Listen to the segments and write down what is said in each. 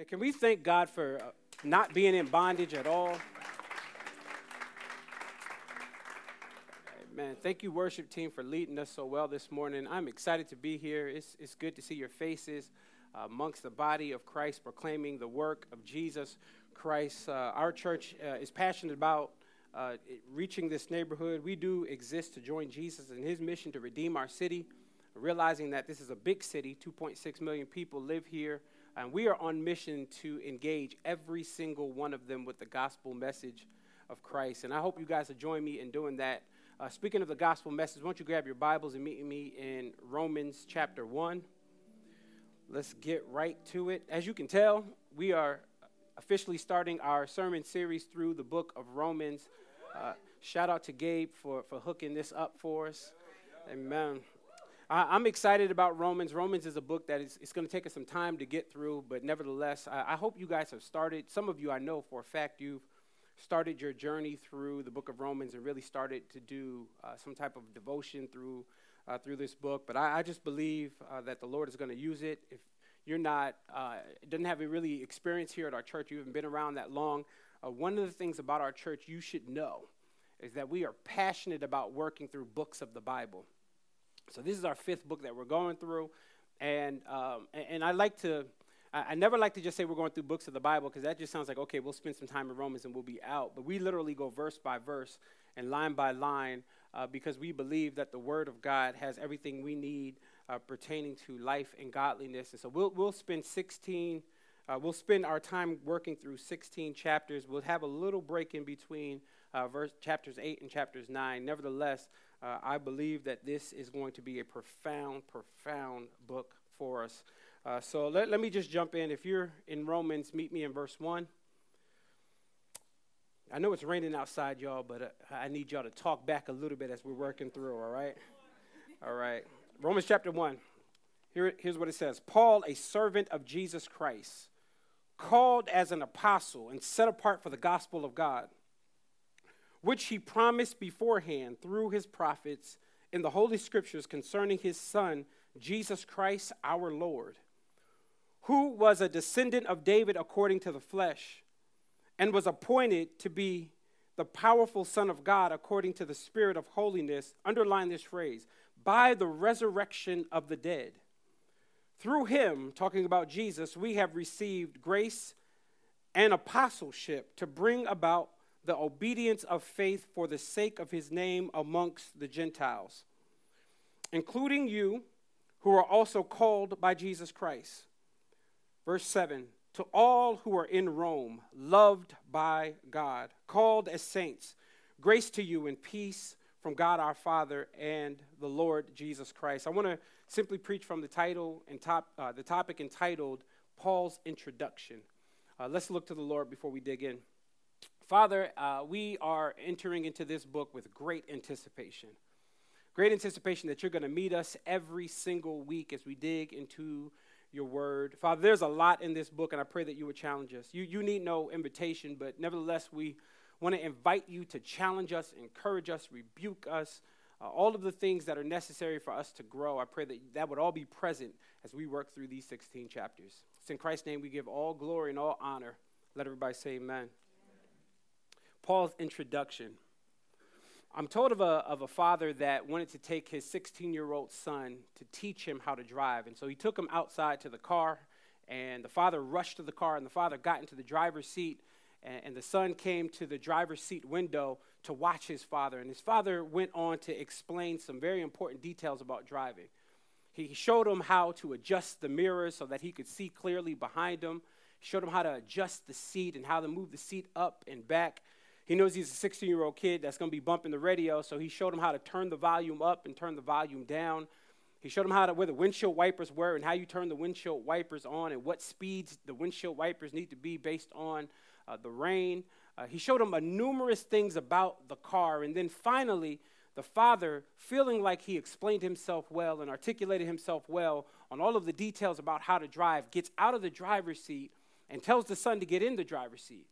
Man, can we thank God for uh, not being in bondage at all? Man, thank you, worship team, for leading us so well this morning. I'm excited to be here. It's, it's good to see your faces uh, amongst the body of Christ, proclaiming the work of Jesus Christ. Uh, our church uh, is passionate about uh, reaching this neighborhood. We do exist to join Jesus in his mission to redeem our city, realizing that this is a big city, 2.6 million people live here. And we are on mission to engage every single one of them with the gospel message of Christ. And I hope you guys will join me in doing that. Uh, speaking of the gospel message, why don't you grab your Bibles and meet me in Romans chapter 1. Let's get right to it. As you can tell, we are officially starting our sermon series through the book of Romans. Uh, shout out to Gabe for, for hooking this up for us. Amen. I, am excited about Romans. Romans is a book that is it's going to take us some time to get through, but nevertheless, I, I, hope you guys have started. Some of you I know for a fact you've started your journey through the book of Romans and really started to do uh, some type of devotion through uh, through this book. But I, I just believe uh, that the Lord is going to use it. If you're not uh, doesn't have a really experience here at our church, you haven't been around that long. Uh, one of the things about our church you should know is that we are passionate about working through books of the Bible. So this is our fifth book that we're going through, and um, and, I like to. I, I never like to just say we're going through books of the Bible because that just sounds like okay, we'll spend some time in Romans and we'll be out. But we literally go verse by verse and line by line uh, because we believe that the Word of God has everything we need uh, pertaining to life and godliness. And so we'll we'll spend 16. Uh, we'll spend our time working through 16 chapters. We'll have a little break in between uh, verse chapters 8 and chapters 9. Nevertheless, uh, I believe that this is going to be a profound, profound book for us. Uh, so let, let me just jump in. If you're in Romans, meet me in verse 1. I know it's raining outside, y'all, but uh, I need y'all to talk back a little bit as we're working through, all right? All right. Romans chapter 1. Here, here's what it says Paul, a servant of Jesus Christ, called as an apostle and set apart for the gospel of God which he promised beforehand through his prophets in the Holy Scriptures concerning his Son, Jesus Christ our Lord, who was a descendant of David according to the flesh, and was appointed to be the powerful Son of God according to the Spirit of holiness. Underline this phrase by the resurrection of the dead. Through him, talking about Jesus, we have received grace and apostleship to bring about the obedience of faith for the sake of his name amongst the Gentiles, including you who are also called by Jesus Christ. Verse 7 To all who are in Rome, loved by God, called as saints, grace to you and peace from God our Father and the Lord Jesus Christ. I want to simply preach from the title and top, uh, the topic entitled Paul's Introduction. Uh, let's look to the Lord before we dig in. Father, uh, we are entering into this book with great anticipation. Great anticipation that you're going to meet us every single week as we dig into your word. Father, there's a lot in this book, and I pray that you would challenge us. You, you need no invitation, but nevertheless, we want to invite you to challenge us, encourage us, rebuke us, uh, all of the things that are necessary for us to grow. I pray that that would all be present as we work through these 16 chapters. It's in Christ's name we give all glory and all honor. Let everybody say amen. Paul's introduction. I'm told of a, of a father that wanted to take his 16 year old son to teach him how to drive. And so he took him outside to the car, and the father rushed to the car, and the father got into the driver's seat, and, and the son came to the driver's seat window to watch his father. And his father went on to explain some very important details about driving. He showed him how to adjust the mirrors so that he could see clearly behind him. Showed him how to adjust the seat and how to move the seat up and back. He knows he's a 16 year old kid that's going to be bumping the radio, so he showed him how to turn the volume up and turn the volume down. He showed him how to where the windshield wipers were and how you turn the windshield wipers on and what speeds the windshield wipers need to be based on uh, the rain. Uh, he showed him numerous things about the car, and then finally, the father, feeling like he explained himself well and articulated himself well on all of the details about how to drive, gets out of the driver's seat and tells the son to get in the driver's seat.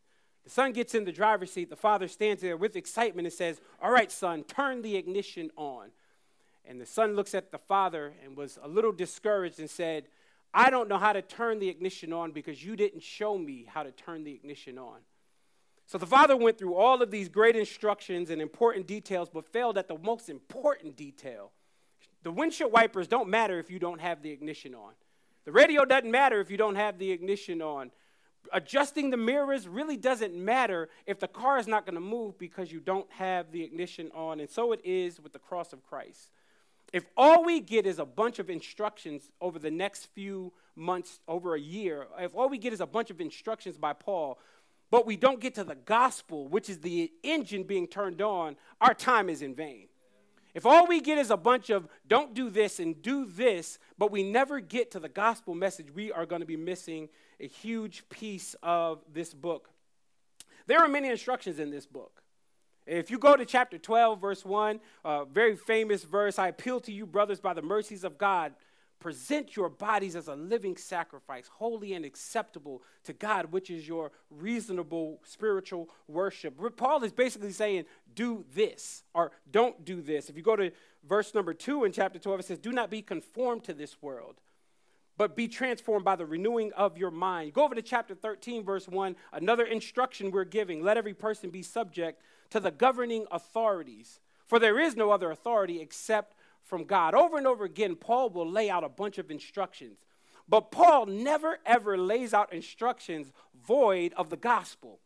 The son gets in the driver's seat. The father stands there with excitement and says, All right, son, turn the ignition on. And the son looks at the father and was a little discouraged and said, I don't know how to turn the ignition on because you didn't show me how to turn the ignition on. So the father went through all of these great instructions and important details, but failed at the most important detail. The windshield wipers don't matter if you don't have the ignition on. The radio doesn't matter if you don't have the ignition on. Adjusting the mirrors really doesn't matter if the car is not going to move because you don't have the ignition on. And so it is with the cross of Christ. If all we get is a bunch of instructions over the next few months, over a year, if all we get is a bunch of instructions by Paul, but we don't get to the gospel, which is the engine being turned on, our time is in vain. If all we get is a bunch of don't do this and do this, but we never get to the gospel message, we are going to be missing a huge piece of this book. There are many instructions in this book. If you go to chapter 12, verse 1, a very famous verse, I appeal to you, brothers, by the mercies of God, present your bodies as a living sacrifice, holy and acceptable to God, which is your reasonable spiritual worship. Paul is basically saying, do this or don't do this. If you go to verse number 2 in chapter 12, it says, Do not be conformed to this world, but be transformed by the renewing of your mind. Go over to chapter 13, verse 1, another instruction we're giving let every person be subject to the governing authorities. For there is no other authority except from God. Over and over again, Paul will lay out a bunch of instructions. But Paul never ever lays out instructions void of the gospel.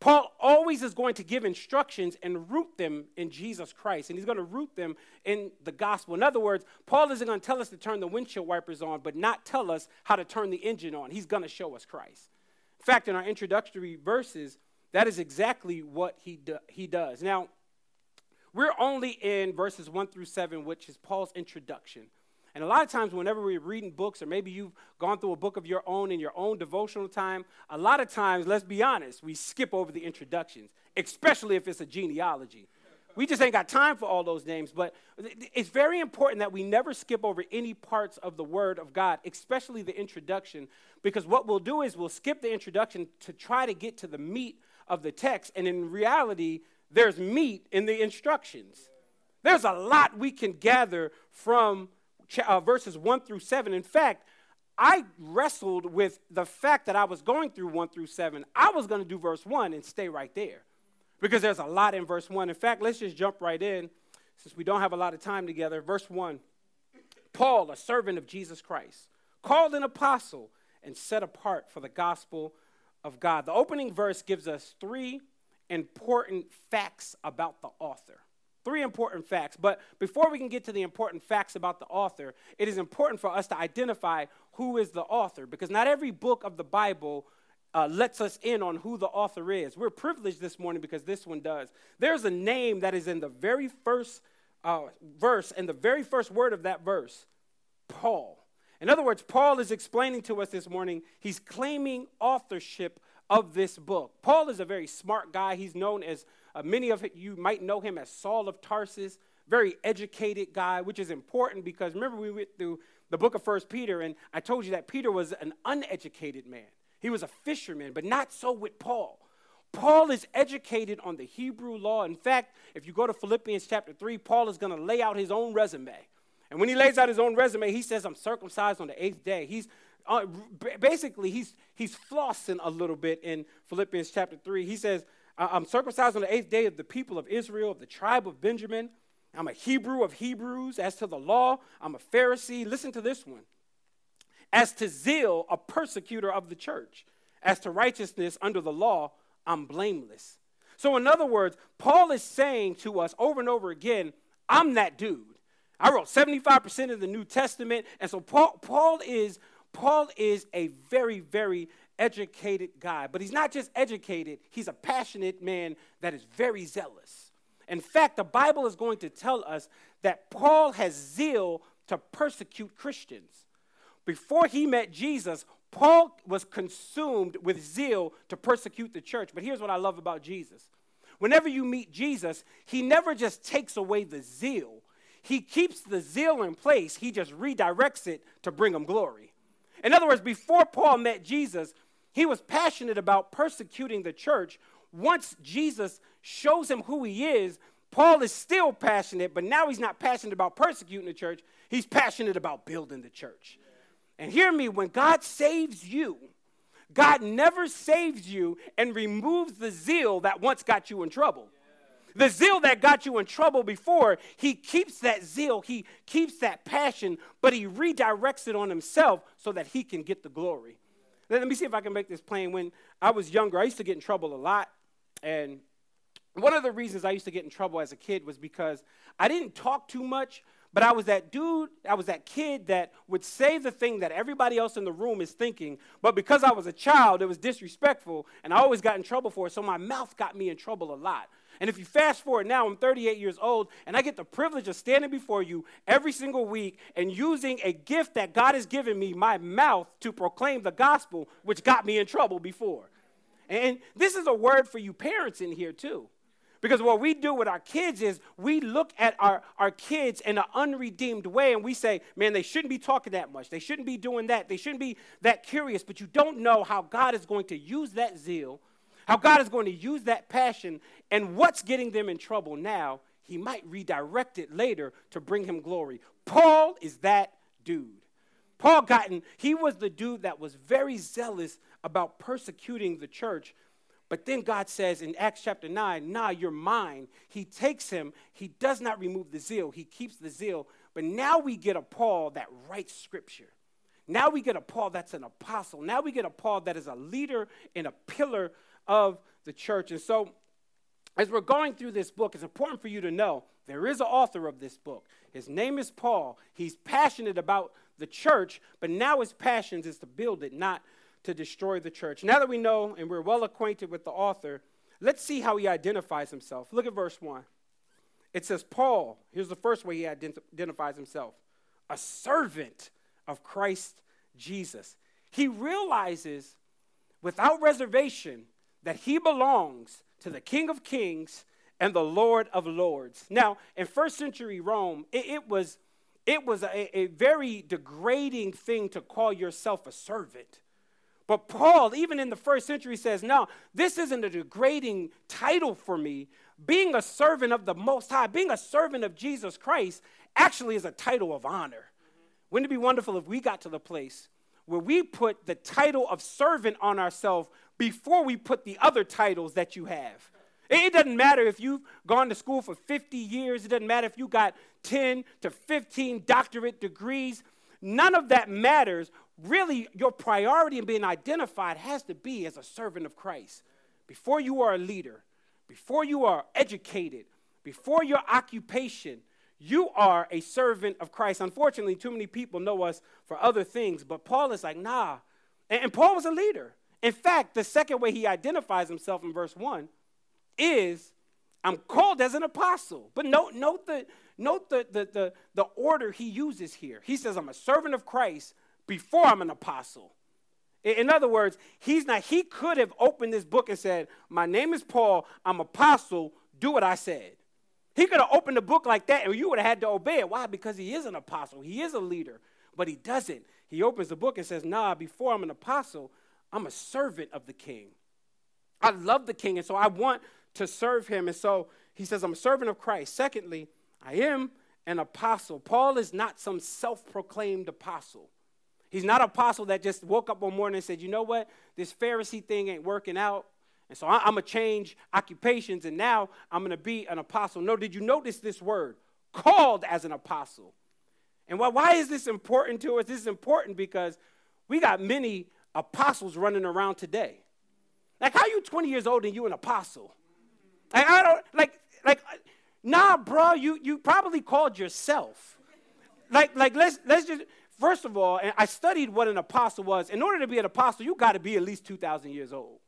Paul always is going to give instructions and root them in Jesus Christ, and he's going to root them in the gospel. In other words, Paul isn't going to tell us to turn the windshield wipers on, but not tell us how to turn the engine on. He's going to show us Christ. In fact, in our introductory verses, that is exactly what he, do, he does. Now, we're only in verses 1 through 7, which is Paul's introduction. And a lot of times, whenever we're reading books, or maybe you've gone through a book of your own in your own devotional time, a lot of times, let's be honest, we skip over the introductions, especially if it's a genealogy. We just ain't got time for all those names, but it's very important that we never skip over any parts of the Word of God, especially the introduction, because what we'll do is we'll skip the introduction to try to get to the meat of the text. And in reality, there's meat in the instructions. There's a lot we can gather from uh, verses 1 through 7. In fact, I wrestled with the fact that I was going through 1 through 7. I was going to do verse 1 and stay right there because there's a lot in verse 1. In fact, let's just jump right in since we don't have a lot of time together. Verse 1 Paul, a servant of Jesus Christ, called an apostle and set apart for the gospel of God. The opening verse gives us three important facts about the author. Three important facts. But before we can get to the important facts about the author, it is important for us to identify who is the author because not every book of the Bible uh, lets us in on who the author is. We're privileged this morning because this one does. There's a name that is in the very first uh, verse and the very first word of that verse Paul. In other words, Paul is explaining to us this morning, he's claiming authorship of this book. Paul is a very smart guy. He's known as, uh, many of you might know him as Saul of Tarsus, very educated guy, which is important because remember we went through the book of First Peter, and I told you that Peter was an uneducated man. He was a fisherman, but not so with Paul. Paul is educated on the Hebrew law. In fact, if you go to Philippians chapter 3, Paul is going to lay out his own resume. And when he lays out his own resume, he says, I'm circumcised on the eighth day. He's uh, basically, he's, he's flossing a little bit in Philippians chapter 3. He says, I'm circumcised on the eighth day of the people of Israel, of the tribe of Benjamin. I'm a Hebrew of Hebrews. As to the law, I'm a Pharisee. Listen to this one. As to zeal, a persecutor of the church. As to righteousness under the law, I'm blameless. So, in other words, Paul is saying to us over and over again, I'm that dude. I wrote 75% of the New Testament. And so Paul, Paul is Paul is a very, very educated guy, but he's not just educated, he's a passionate man that is very zealous. In fact, the Bible is going to tell us that Paul has zeal to persecute Christians. Before he met Jesus, Paul was consumed with zeal to persecute the church. But here's what I love about Jesus. Whenever you meet Jesus, he never just takes away the zeal, he keeps the zeal in place, he just redirects it to bring him glory. In other words, before Paul met Jesus, he was passionate about persecuting the church. Once Jesus shows him who he is, Paul is still passionate, but now he's not passionate about persecuting the church. He's passionate about building the church. And hear me, when God saves you, God never saves you and removes the zeal that once got you in trouble. The zeal that got you in trouble before, he keeps that zeal, he keeps that passion, but he redirects it on himself so that he can get the glory. Let me see if I can make this plain. When I was younger, I used to get in trouble a lot. And one of the reasons I used to get in trouble as a kid was because I didn't talk too much, but I was that dude, I was that kid that would say the thing that everybody else in the room is thinking, but because I was a child, it was disrespectful, and I always got in trouble for it, so my mouth got me in trouble a lot. And if you fast forward now, I'm 38 years old, and I get the privilege of standing before you every single week and using a gift that God has given me, my mouth, to proclaim the gospel, which got me in trouble before. And this is a word for you parents in here, too. Because what we do with our kids is we look at our, our kids in an unredeemed way and we say, man, they shouldn't be talking that much. They shouldn't be doing that. They shouldn't be that curious. But you don't know how God is going to use that zeal how God is going to use that passion and what's getting them in trouble now, he might redirect it later to bring him glory. Paul is that dude. Paul gotten, he was the dude that was very zealous about persecuting the church. But then God says in Acts chapter 9, nah, you're mine. He takes him, he does not remove the zeal, he keeps the zeal. But now we get a Paul that writes scripture. Now we get a Paul that's an apostle. Now we get a Paul that is a leader and a pillar of the church. And so, as we're going through this book, it's important for you to know there is an author of this book. His name is Paul. He's passionate about the church, but now his passion is to build it, not to destroy the church. Now that we know and we're well acquainted with the author, let's see how he identifies himself. Look at verse 1. It says, Paul, here's the first way he ident- identifies himself a servant of Christ Jesus. He realizes without reservation that he belongs to the King of Kings and the Lord of Lords. Now, in first century Rome, it, it was, it was a, a very degrading thing to call yourself a servant. But Paul, even in the first century, says, No, this isn't a degrading title for me. Being a servant of the Most High, being a servant of Jesus Christ, actually is a title of honor. Wouldn't it be wonderful if we got to the place where we put the title of servant on ourselves before we put the other titles that you have. It doesn't matter if you've gone to school for 50 years, it doesn't matter if you got 10 to 15 doctorate degrees. None of that matters. Really, your priority in being identified has to be as a servant of Christ. Before you are a leader, before you are educated, before your occupation, you are a servant of Christ. Unfortunately, too many people know us for other things, but Paul is like, nah. And, Paul was a leader. In fact, the second way he identifies himself in verse 1 is I'm called as an apostle. But note, note, the, note the, the, the, the order he uses here. He says, I'm a servant of Christ before I'm an apostle. In other words, he's not, he could have opened this book and said, My name is Paul, I'm apostle, do what I said. He could have opened the book like that and you would have had to obey it. Why? Because he is an apostle, he is a leader, but he doesn't. He opens the book and says, Nah, before I'm an apostle, I'm a servant of the king. I love the king, and so I want to serve him. And so he says, I'm a servant of Christ. Secondly, I am an apostle. Paul is not some self proclaimed apostle. He's not an apostle that just woke up one morning and said, You know what? This Pharisee thing ain't working out. And so I, am going to change occupations and now I'm going to be an apostle. No, did you notice this word? Called as an apostle. And why, why is this important to us? This is important because we got many apostles running around today. Like, how you 20 years old and you an apostle? Like, I don't, like, like, nah, bro, you, you probably called yourself. Like, like, let's, let's just, first of all, and I studied what an apostle was. In order to be an apostle, you got to be at least 2,000 years old.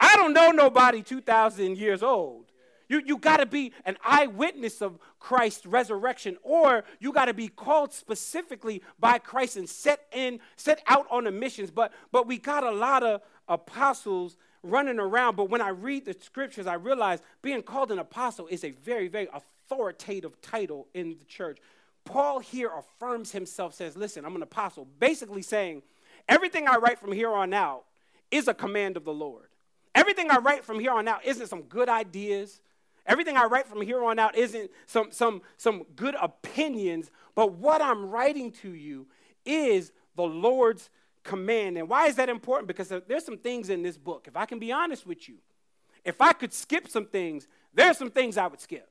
I don't know nobody 2,000 years old. You, you got to be an eyewitness of Christ's resurrection, or you got to be called specifically by Christ and set in, set out on the missions. But but we got a lot of apostles running around. But when I read the scriptures, I realize being called an apostle is a very, very authoritative title in the church. Paul here affirms himself, says, Listen, I'm an apostle, basically saying, everything I write from here on out is a command of the Lord. Everything I write from here on out isn't some good ideas, Everything I write from here on out isn't some, some, some good opinions, but what I'm writing to you is the Lord's command. And why is that important? Because there's some things in this book. If I can be honest with you, if I could skip some things, there's some things I would skip.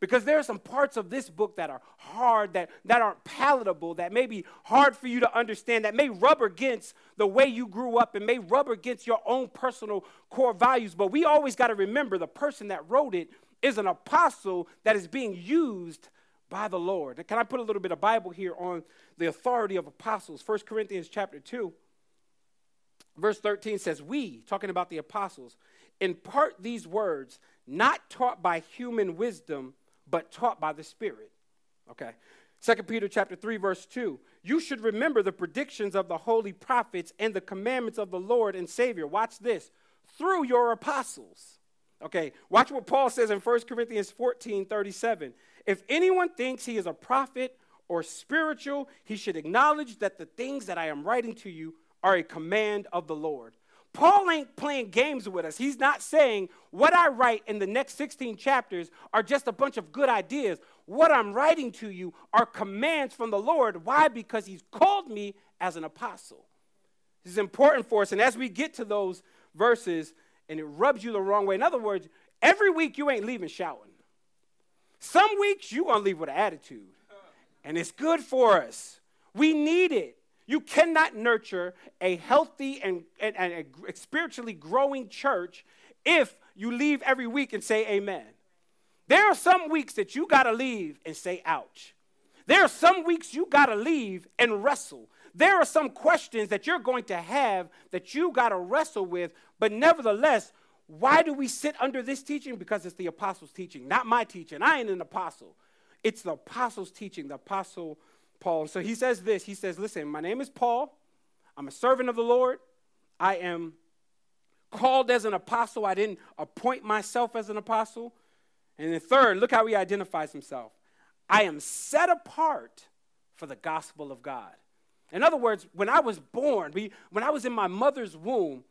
Because there are some parts of this book that are hard, that, that aren't palatable, that may be hard for you to understand, that may rub against the way you grew up and may rub against your own personal core values. But we always got to remember the person that wrote it is an apostle that is being used by the Lord. Can I put a little bit of Bible here on the authority of apostles? 1 Corinthians chapter 2, verse 13 says, We, talking about the apostles, impart these words, not taught by human wisdom, but taught by the Spirit. Okay. 2 Peter chapter 3 verse 2. You should remember the predictions of the holy prophets and the commandments of the Lord and Savior. Watch this. Through your apostles. Okay, watch what Paul says in 1 Corinthians 14 37. If anyone thinks he is a prophet or spiritual, he should acknowledge that the things that I am writing to you are a command of the Lord. Paul ain't playing games with us. He's not saying what I write in the next 16 chapters are just a bunch of good ideas. What I'm writing to you are commands from the Lord. Why? Because he's called me as an apostle. This is important for us. And as we get to those verses, and it rubs you the wrong way. In other words, every week you ain't leaving shouting. Some weeks you gonna leave with an attitude. And it's good for us. We need it. You cannot nurture a healthy and, and, and a spiritually growing church if you leave every week and say amen. There are some weeks that you got to leave and say ouch. There are some weeks you got to leave and wrestle. There are some questions that you're going to have that you got to wrestle with, but nevertheless, why do we sit under this teaching? Because it's the apostles' teaching, not my teaching. I ain't an apostle. It's the apostles' teaching, the apostle Paul. So he says this He says, Listen, my name is Paul. I'm a servant of the Lord. I am called as an apostle. I didn't appoint myself as an apostle. And then, third, look how he identifies himself I am set apart for the gospel of God. In other words, when I was born, when I was in my mother's womb,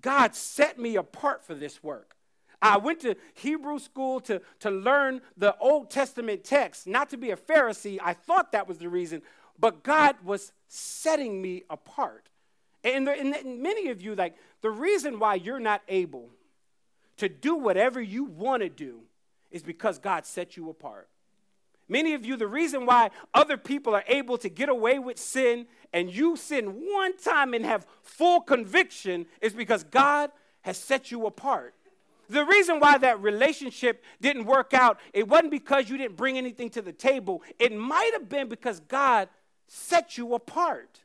God set me apart for this work. I went to Hebrew school to, to learn the Old Testament text, not to be a Pharisee. I thought that was the reason, but God was setting me apart. And, there, and many of you, like, the reason why you're not able to do whatever you want to do is because God set you apart. Many of you, the reason why other people are able to get away with sin and you sin one time and have full conviction is because God has set you apart. The reason why that relationship didn't work out, it wasn't because you didn't bring anything to the table. It might have been because God set you apart.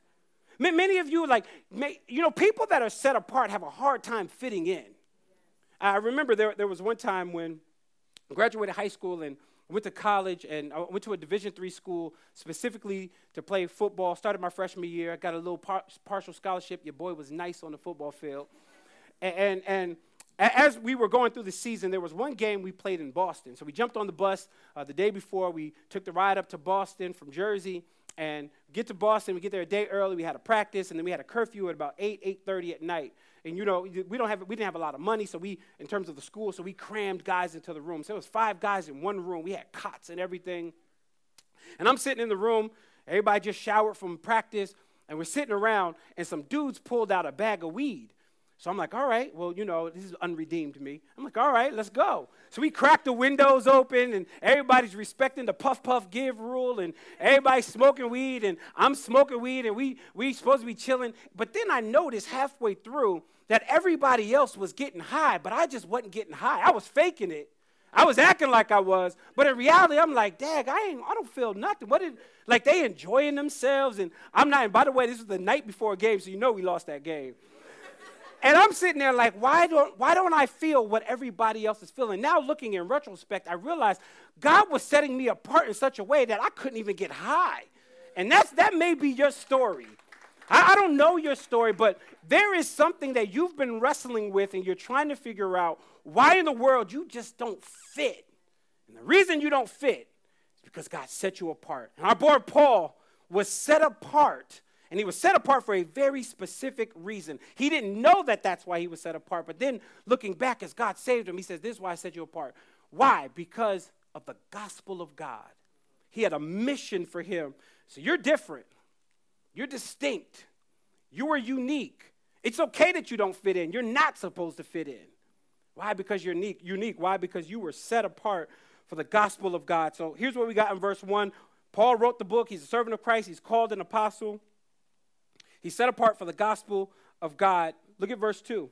Many of you, like, you know, people that are set apart have a hard time fitting in. I remember there, there was one time when I graduated high school and went to college and I went to a Division three school specifically to play football. Started my freshman year. I got a little par- partial scholarship. Your boy was nice on the football field. And, and, and, as we were going through the season, there was one game we played in Boston. So we jumped on the bus uh, the day before. We took the ride up to Boston from Jersey and get to Boston. We get there a day early. We had a practice, and then we had a curfew at about 8, 8.30 at night. And you know, we don't have we didn't have a lot of money, so we in terms of the school, so we crammed guys into the room. So it was five guys in one room. We had cots and everything. And I'm sitting in the room, everybody just showered from practice, and we're sitting around, and some dudes pulled out a bag of weed. So I'm like, all right, well, you know, this is unredeemed me. I'm like, all right, let's go. So we crack the windows open, and everybody's respecting the puff puff give rule, and everybody's smoking weed, and I'm smoking weed, and we we supposed to be chilling. But then I noticed halfway through that everybody else was getting high, but I just wasn't getting high. I was faking it. I was acting like I was, but in reality, I'm like, Dag, I ain't, I don't feel nothing. What did, like they enjoying themselves, and I'm not. And by the way, this was the night before a game, so you know we lost that game. And I'm sitting there like, why don't, why don't I feel what everybody else is feeling? Now, looking in retrospect, I realized God was setting me apart in such a way that I couldn't even get high, and that's that may be your story. I, I don't know your story, but there is something that you've been wrestling with and you're trying to figure out why in the world you just don't fit. And the reason you don't fit is because God set you apart. And our boy Paul was set apart. And he was set apart for a very specific reason. He didn't know that that's why he was set apart. But then looking back as God saved him, he says, This is why I set you apart. Why? Because of the gospel of God. He had a mission for him. So you're different. You're distinct. You are unique. It's okay that you don't fit in. You're not supposed to fit in. Why? Because you're unique. Unique. Why? Because you were set apart for the gospel of God. So here's what we got in verse 1. Paul wrote the book. He's a servant of Christ. He's called an apostle. He's set apart for the gospel of God. Look at verse 2.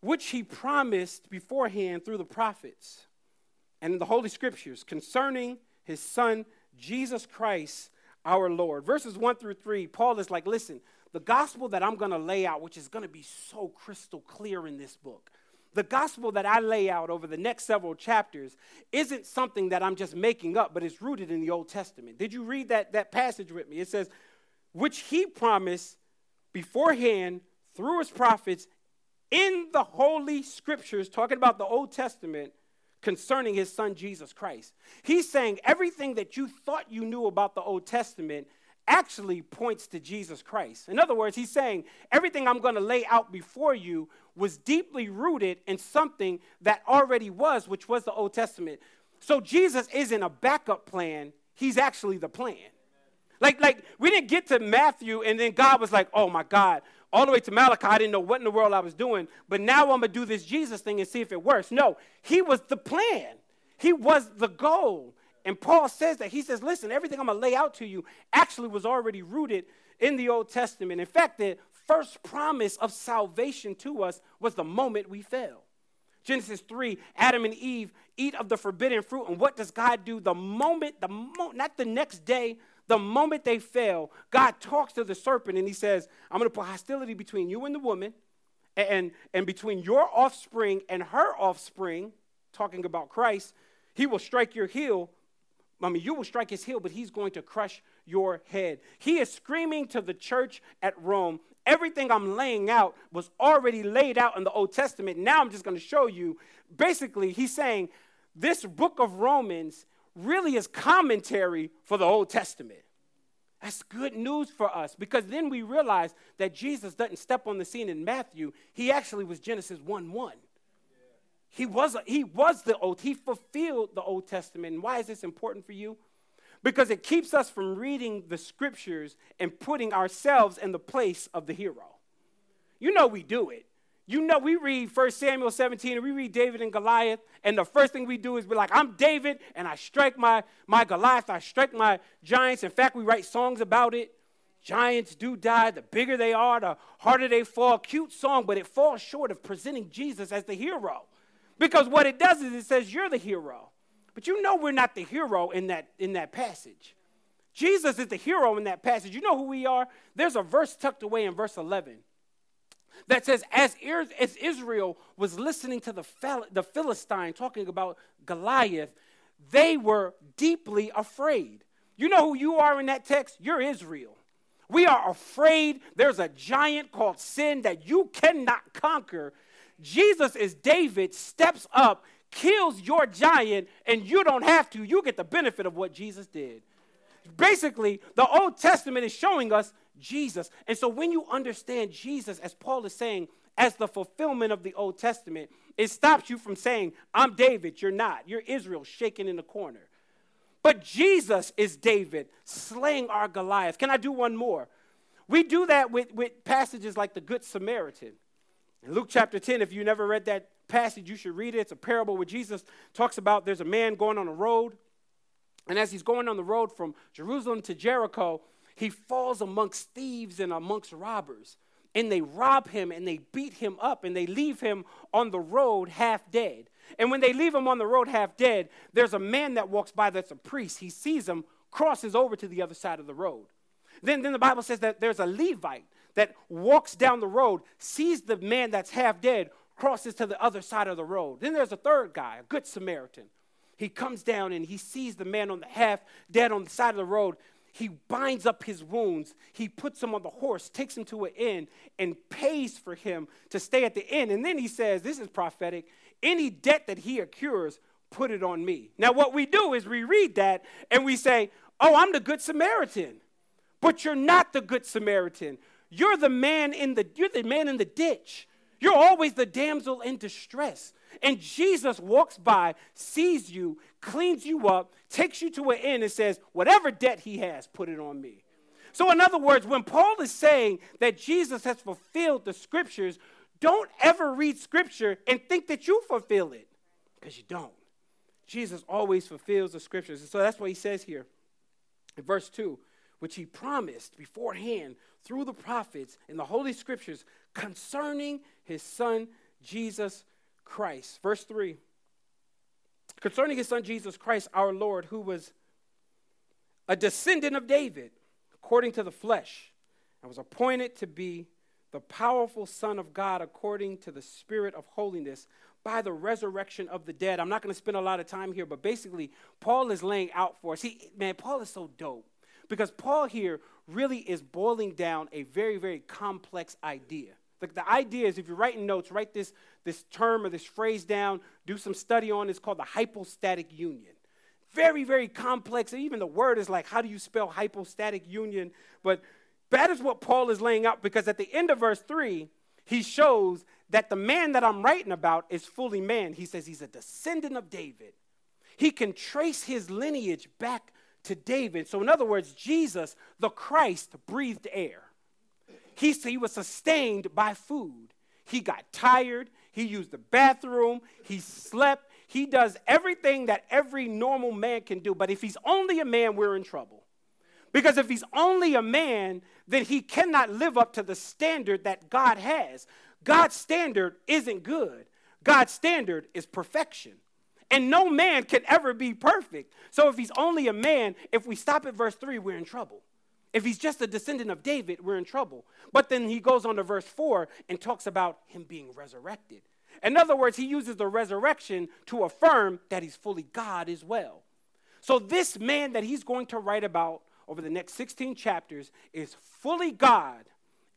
Which he promised beforehand through the prophets and in the Holy Scriptures concerning his son, Jesus Christ, our Lord. Verses 1 through 3, Paul is like, listen, the gospel that I'm going to lay out, which is going to be so crystal clear in this book, the gospel that I lay out over the next several chapters isn't something that I'm just making up, but it's rooted in the Old Testament. Did you read that, that passage with me? It says, which he promised beforehand through his prophets in the Holy Scriptures, talking about the Old Testament concerning his son Jesus Christ. He's saying everything that you thought you knew about the Old Testament actually points to Jesus Christ. In other words, he's saying everything I'm going to lay out before you was deeply rooted in something that already was, which was the Old Testament. So Jesus isn't a backup plan, he's actually the plan. Like, like we didn't get to Matthew and then God was like, oh my God, all the way to Malachi, I didn't know what in the world I was doing, but now I'm gonna do this Jesus thing and see if it works. No, he was the plan, he was the goal. And Paul says that. He says, listen, everything I'm to lay out to you actually was already rooted in the Old Testament. In fact, the first promise of salvation to us was the moment we fell. Genesis 3, Adam and Eve eat of the forbidden fruit. And what does God do? The moment, the mo- not the next day, the moment they fell, God talks to the serpent and he says, I'm going to put hostility between you and the woman, and, and between your offspring and her offspring, talking about Christ. He will strike your heel, I mean, you will strike his heel, but he's going to crush your head. He is screaming to the church at Rome. Everything I'm laying out was already laid out in the Old Testament. Now I'm just going to show you. Basically, he's saying this book of Romans really is commentary for the Old Testament. That's good news for us because then we realize that Jesus doesn't step on the scene in Matthew. He actually was Genesis 1 1. He was, he was the old, He fulfilled the Old Testament. And why is this important for you? Because it keeps us from reading the scriptures and putting ourselves in the place of the hero. You know we do it. You know we read 1 Samuel 17 and we read David and Goliath, and the first thing we do is be like, I'm David, and I strike my, my Goliath, I strike my giants. In fact, we write songs about it. Giants do die. The bigger they are, the harder they fall. Cute song, but it falls short of presenting Jesus as the hero. Because what it does is it says you're the hero. But you know we're not the hero in that, in that passage. Jesus is the hero in that passage. You know who we are? There's a verse tucked away in verse 11 that says, as, as Israel was listening to the, the Philistine talking about Goliath, they were deeply afraid. You know who you are in that text? You're Israel. We are afraid there's a giant called sin that you cannot conquer Jesus is David, steps up, kills your giant, and you don't have to. You get the benefit of what Jesus did. Basically, the Old Testament is showing us Jesus. And so when you understand Jesus, as Paul is saying, as the fulfillment of the Old Testament, it stops you from saying, I'm David, you're not. You're Israel shaking in the corner. But Jesus is David slaying our Goliath. Can I do one more? We do that with, with passages like the Good Samaritan. In Luke chapter 10, if you never read that passage, you should read it. It's a parable where Jesus talks about there's a man going on a road. And as he's going on the road from Jerusalem to Jericho, he falls amongst thieves and amongst robbers. And they rob him and they beat him up and they leave him on the road half dead. And when they leave him on the road half dead, there's a man that walks by that's a priest. He sees him, crosses over to the other side of the road. Then, then the Bible says that there's a Levite that walks down the road, sees the man that's half dead, crosses to the other side of the road. Then there's a third guy, a good Samaritan. He comes down and he sees the man on the half dead on the side of the road. He binds up his wounds. He puts him on the horse, takes him to an inn, and pays for him to stay at the inn. And then he says, This is prophetic. Any debt that he accrues, put it on me. Now, what we do is we read that and we say, Oh, I'm the good Samaritan. But you're not the good Samaritan. You're the man in the you're the man in the ditch. You're always the damsel in distress. And Jesus walks by, sees you, cleans you up, takes you to an end, and says, "Whatever debt he has, put it on me." So, in other words, when Paul is saying that Jesus has fulfilled the scriptures, don't ever read scripture and think that you fulfill it, because you don't. Jesus always fulfills the scriptures. And so that's what he says here in verse 2 which he promised beforehand through the prophets in the Holy Scriptures concerning his son Jesus Christ. Verse 3 concerning his son Jesus Christ, our Lord, who was a descendant of David according to the flesh and was appointed to be the powerful Son of God according to the Spirit of holiness by the resurrection of the dead. I'm not going to spend a lot of time here, but basically, Paul is laying out for us. He, man, Paul is so dope. Because Paul here really is boiling down a very, very complex idea. Like the idea is if you're writing notes, write this, this term or this phrase down, do some study on it. It's called the hypostatic union. Very, very complex. Even the word is like, how do you spell hypostatic union? But that is what Paul is laying out because at the end of verse 3, he shows that the man that I'm writing about is fully man. He says he's a descendant of David. He can trace his lineage back to David. So, in other words, Jesus, the Christ, breathed air. He, he was sustained by food. He got tired. He used the bathroom. He slept. He does everything that every normal man can do. But if he's only a man, we're in trouble. Because if he's only a man, then he cannot live up to the standard that God has. God's standard isn't good, God's standard is perfection. And no man can ever be perfect. So if he's only a man, if we stop at verse 3, we're in trouble. If he's just a descendant of David, we're in trouble. But then he goes on to verse 4 and talks about him being resurrected. In other words, he uses the resurrection to affirm that he's fully God as well. So this man that he's going to write about over the next 16 chapters is fully God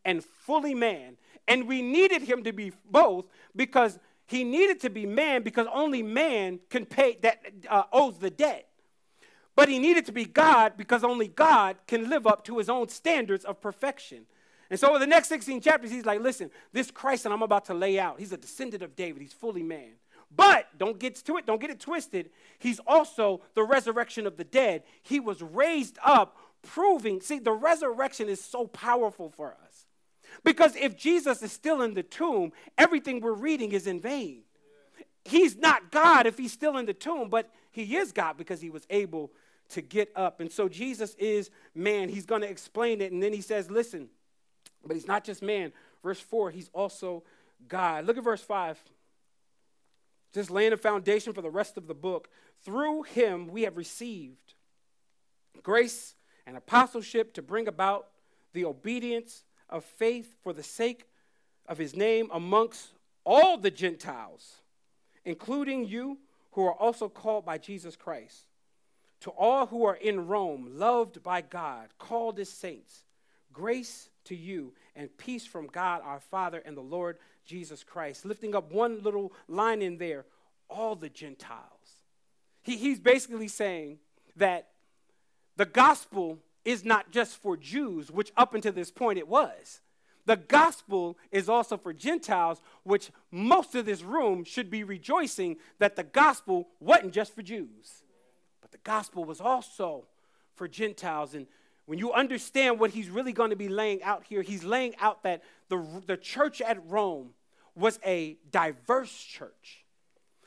and fully man. And we needed him to be both because he needed to be man because only man can pay that uh, owes the debt. But he needed to be God because only God can live up to his own standards of perfection. And so, in the next 16 chapters, he's like, listen, this Christ that I'm about to lay out, he's a descendant of David, he's fully man. But don't get to it, don't get it twisted. He's also the resurrection of the dead. He was raised up, proving, see, the resurrection is so powerful for us. Because if Jesus is still in the tomb, everything we're reading is in vain. He's not God if he's still in the tomb, but he is God because he was able to get up. And so Jesus is man. He's going to explain it. And then he says, listen, but he's not just man. Verse 4, he's also God. Look at verse 5. Just laying a foundation for the rest of the book. Through him we have received grace and apostleship to bring about the obedience of faith for the sake of his name amongst all the Gentiles, including you who are also called by Jesus Christ. To all who are in Rome, loved by God, called as saints, grace to you and peace from God our Father and the Lord Jesus Christ. Lifting up one little line in there, all the Gentiles. He, he's basically saying that the gospel is not just for Jews, which up until this point it was. The gospel is also for Gentiles, which most of this room should be rejoicing that the gospel wasn't just for Jews, gospel was also for Gentiles. And when you understand what he's really going to be laying out here, he's laying out that the, the church at Rome was a diverse church.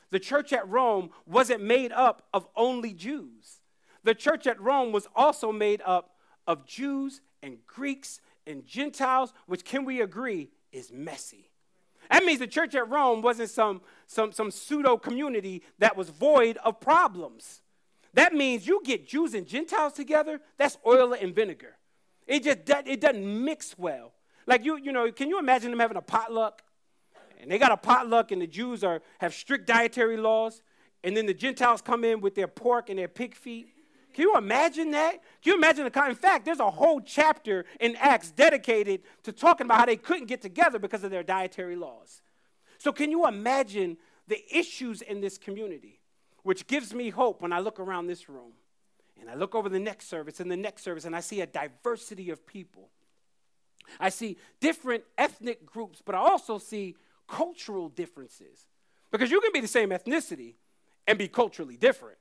The church at Rome wasn't made up of only Jews the church at Rome was also made up of Jews and Greeks and Gentiles, which can we agree is messy. That means the church at Rome wasn't some, some, some pseudo community that was void of problems. That means you get Jews and Gentiles together, that's oil and vinegar. It just it doesn't mix well. Like you, you know, can you imagine them having a potluck? And they got a potluck, and the Jews are have strict dietary laws, and then the Gentiles come in with their pork and their pig feet. Can you imagine that? Can you imagine the kind? In fact, there's a whole chapter in Acts dedicated to talking about how they couldn't get together because of their dietary laws. So, can you imagine the issues in this community? Which gives me hope when I look around this room and I look over the next service and the next service and I see a diversity of people. I see different ethnic groups, but I also see cultural differences. Because you can be the same ethnicity and be culturally different.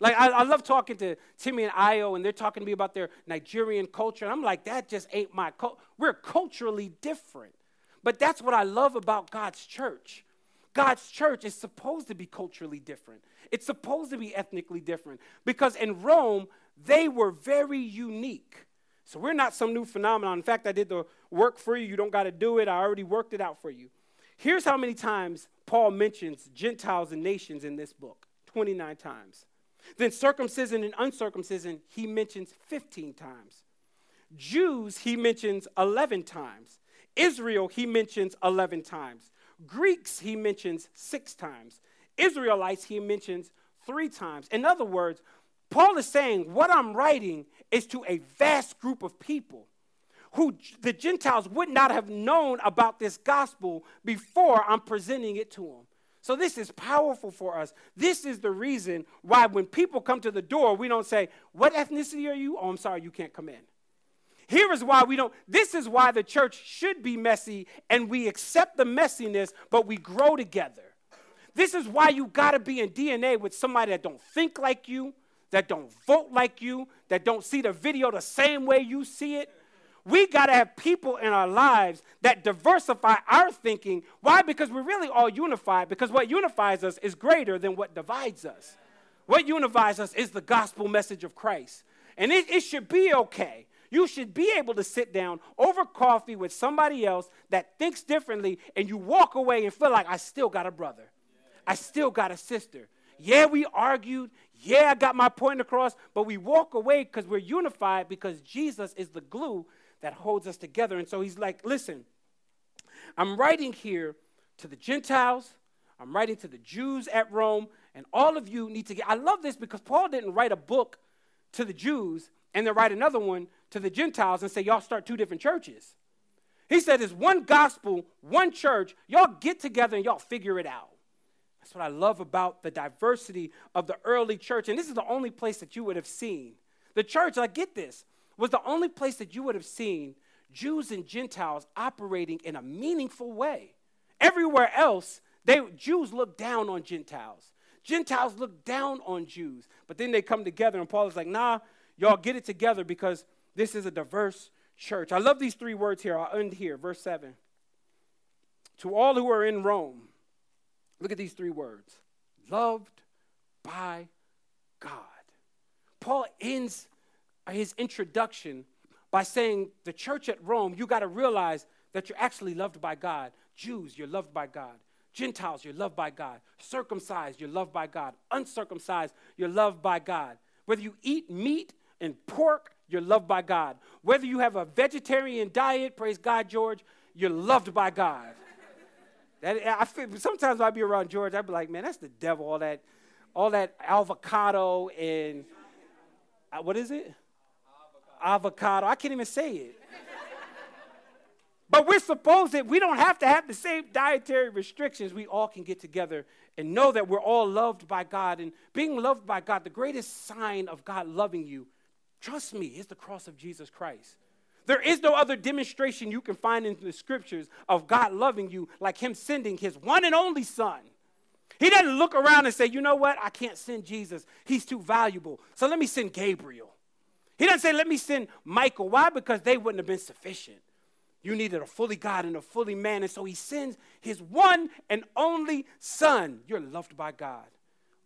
Like, I, I, love talking to Timmy and Io, and they're talking to me about their Nigerian culture. And I'm like, that just ain't my culture. We're culturally different. But that's what I love about God's church. God's church is supposed to be culturally different, it's supposed to be ethnically different. Because in Rome, they were very unique. So we're not some new phenomenon. In fact, I did the work for you. You don't got to do it. I already worked it out for you. Here's how many times Paul mentions Gentiles and nations in this book 29 times. Then circumcision and uncircumcision, he mentions 15 times. Jews, he mentions 11 times. Israel, he mentions 11 times. Greeks, he mentions six times. Israelites, he mentions three times. In other words, Paul is saying what I'm writing is to a vast group of people who the Gentiles would not have known about this gospel before I'm presenting it to them. So this is powerful for us. This is the reason why when people come to the door, we don't say, What ethnicity are you? Oh, I'm sorry, you can't come in. Here is why we don't, this is why the church should be messy and we accept the messiness, but we grow together. This is why you got to be in DNA with somebody that don't think like you, that don't vote like you, that don't see the video the same way you see it. We got to have people in our lives that diversify our thinking. Why? Because we're really all unified, because what unifies us is greater than what divides us. What unifies us is the gospel message of Christ. And it, it should be okay you should be able to sit down over coffee with somebody else that thinks differently and you walk away and feel like, I still got a brother. I still got a sister. Yeah, we argued. Yeah, I got my point across. But we walk away because we're unified because Jesus is the glue that holds us together. And so he's like, listen, I'm writing here to the Gentiles, I'm writing to the Jews at Rome, and all of you need to get. I love this because Paul didn't write a book to the Jews and then write another one to the Gentiles and say, y'all start two different churches. He said, it's one gospel, one church. Y'all get together and y'all figure it out. That's what I love about the diversity of the early church. And this is the only place that you would have seen. The church, I get this, was the only place that you would have seen Jews and Gentiles operating in a meaningful way. Everywhere else, they, Jews look down on Gentiles. Gentiles look down on Jews. But then they come together, and Paul is like, nah, y'all get it together because this is a diverse church. I love these three words here. I'll end here. Verse 7. To all who are in Rome, look at these three words loved by God. Paul ends his introduction by saying, The church at Rome, you got to realize that you're actually loved by God. Jews, you're loved by God. Gentiles, you're loved by God. Circumcised, you're loved by God. Uncircumcised, you're loved by God. Whether you eat meat and pork you're loved by God. Whether you have a vegetarian diet, praise God, George, you're loved by God. That, I feel, sometimes I'd be around George, I'd be like, man, that's the devil, all that, all that avocado and, uh, what is it? Avocado. I can't even say it. But we're supposed that we don't have to have the same dietary restrictions. We all can get together and know that we're all loved by God. And being loved by God, the greatest sign of God loving you Trust me, it's the cross of Jesus Christ. There is no other demonstration you can find in the scriptures of God loving you like Him sending His one and only Son. He doesn't look around and say, you know what, I can't send Jesus. He's too valuable. So let me send Gabriel. He doesn't say, let me send Michael. Why? Because they wouldn't have been sufficient. You needed a fully God and a fully man. And so he sends his one and only Son. You're loved by God.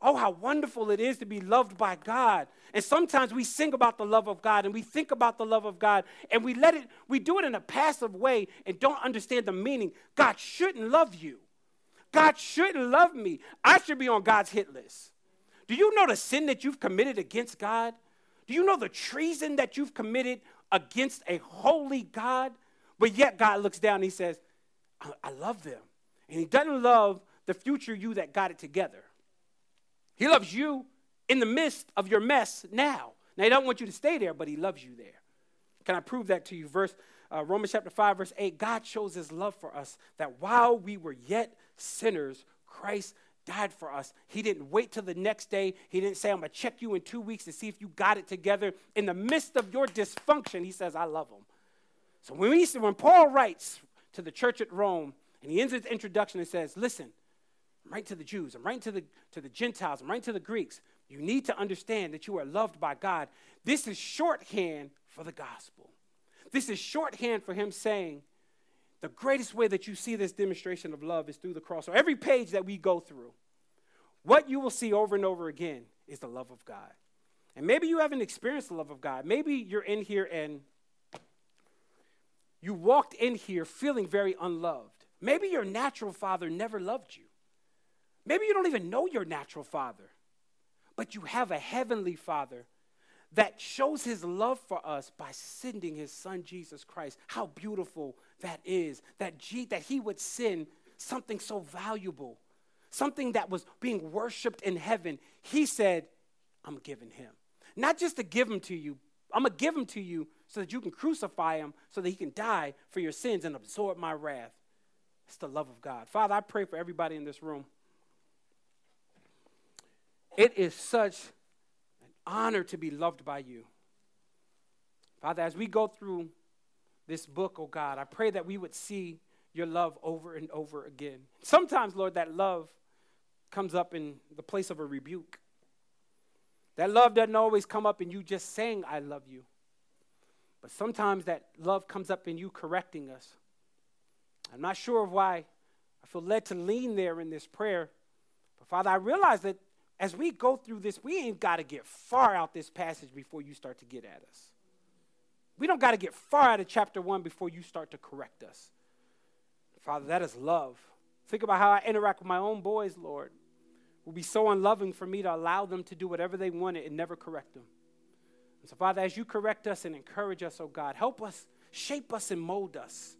Oh, how wonderful it is to be loved by God. And sometimes we sing about the love of God and we think about the love of God and we let it, we do it in a passive way and don't understand the meaning. God shouldn't love you. God shouldn't love me. I should be on God's hit list. Do you know the sin that you've committed against God? Do you know the treason that you've committed against a holy God? But yet God looks down and he says, I, I love them. And he doesn't love the future you that got it together. He loves you in the midst of your mess now. Now, he don't want you to stay there, but he loves you there. Can I prove that to you? Verse uh, Romans chapter 5, verse 8 God shows his love for us that while we were yet sinners, Christ died for us. He didn't wait till the next day. He didn't say, I'm going to check you in two weeks to see if you got it together. In the midst of your dysfunction, he says, I love him. So when, we, when Paul writes to the church at Rome, and he ends his introduction and says, Listen, I'm writing to the Jews, I'm writing to the, to the Gentiles, I'm writing to the Greeks. You need to understand that you are loved by God. This is shorthand for the gospel. This is shorthand for him saying, the greatest way that you see this demonstration of love is through the cross. So every page that we go through, what you will see over and over again is the love of God. And maybe you haven't experienced the love of God. Maybe you're in here and you walked in here feeling very unloved. Maybe your natural father never loved you. Maybe you don't even know your natural father, but you have a heavenly father that shows his love for us by sending his son Jesus Christ. How beautiful that is that G, that he would send something so valuable, something that was being worshiped in heaven. He said, "I'm giving him." Not just to give him to you, I'm going to give him to you so that you can crucify him so that he can die for your sins and absorb my wrath. It's the love of God. Father, I pray for everybody in this room. It is such an honor to be loved by you. Father, as we go through this book, oh God, I pray that we would see your love over and over again. Sometimes, Lord, that love comes up in the place of a rebuke. That love doesn't always come up in you just saying, I love you. But sometimes that love comes up in you correcting us. I'm not sure of why I feel led to lean there in this prayer. But Father, I realize that as we go through this, we ain't got to get far out this passage before you start to get at us. We don't got to get far out of chapter one before you start to correct us. Father, that is love. Think about how I interact with my own boys, Lord. It would be so unloving for me to allow them to do whatever they wanted and never correct them. And so, Father, as you correct us and encourage us, oh God, help us, shape us, and mold us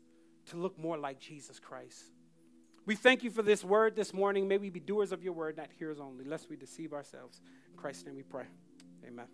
to look more like Jesus Christ. We thank you for this word this morning. May we be doers of your word, not hearers only, lest we deceive ourselves. In Christ's name we pray. Amen.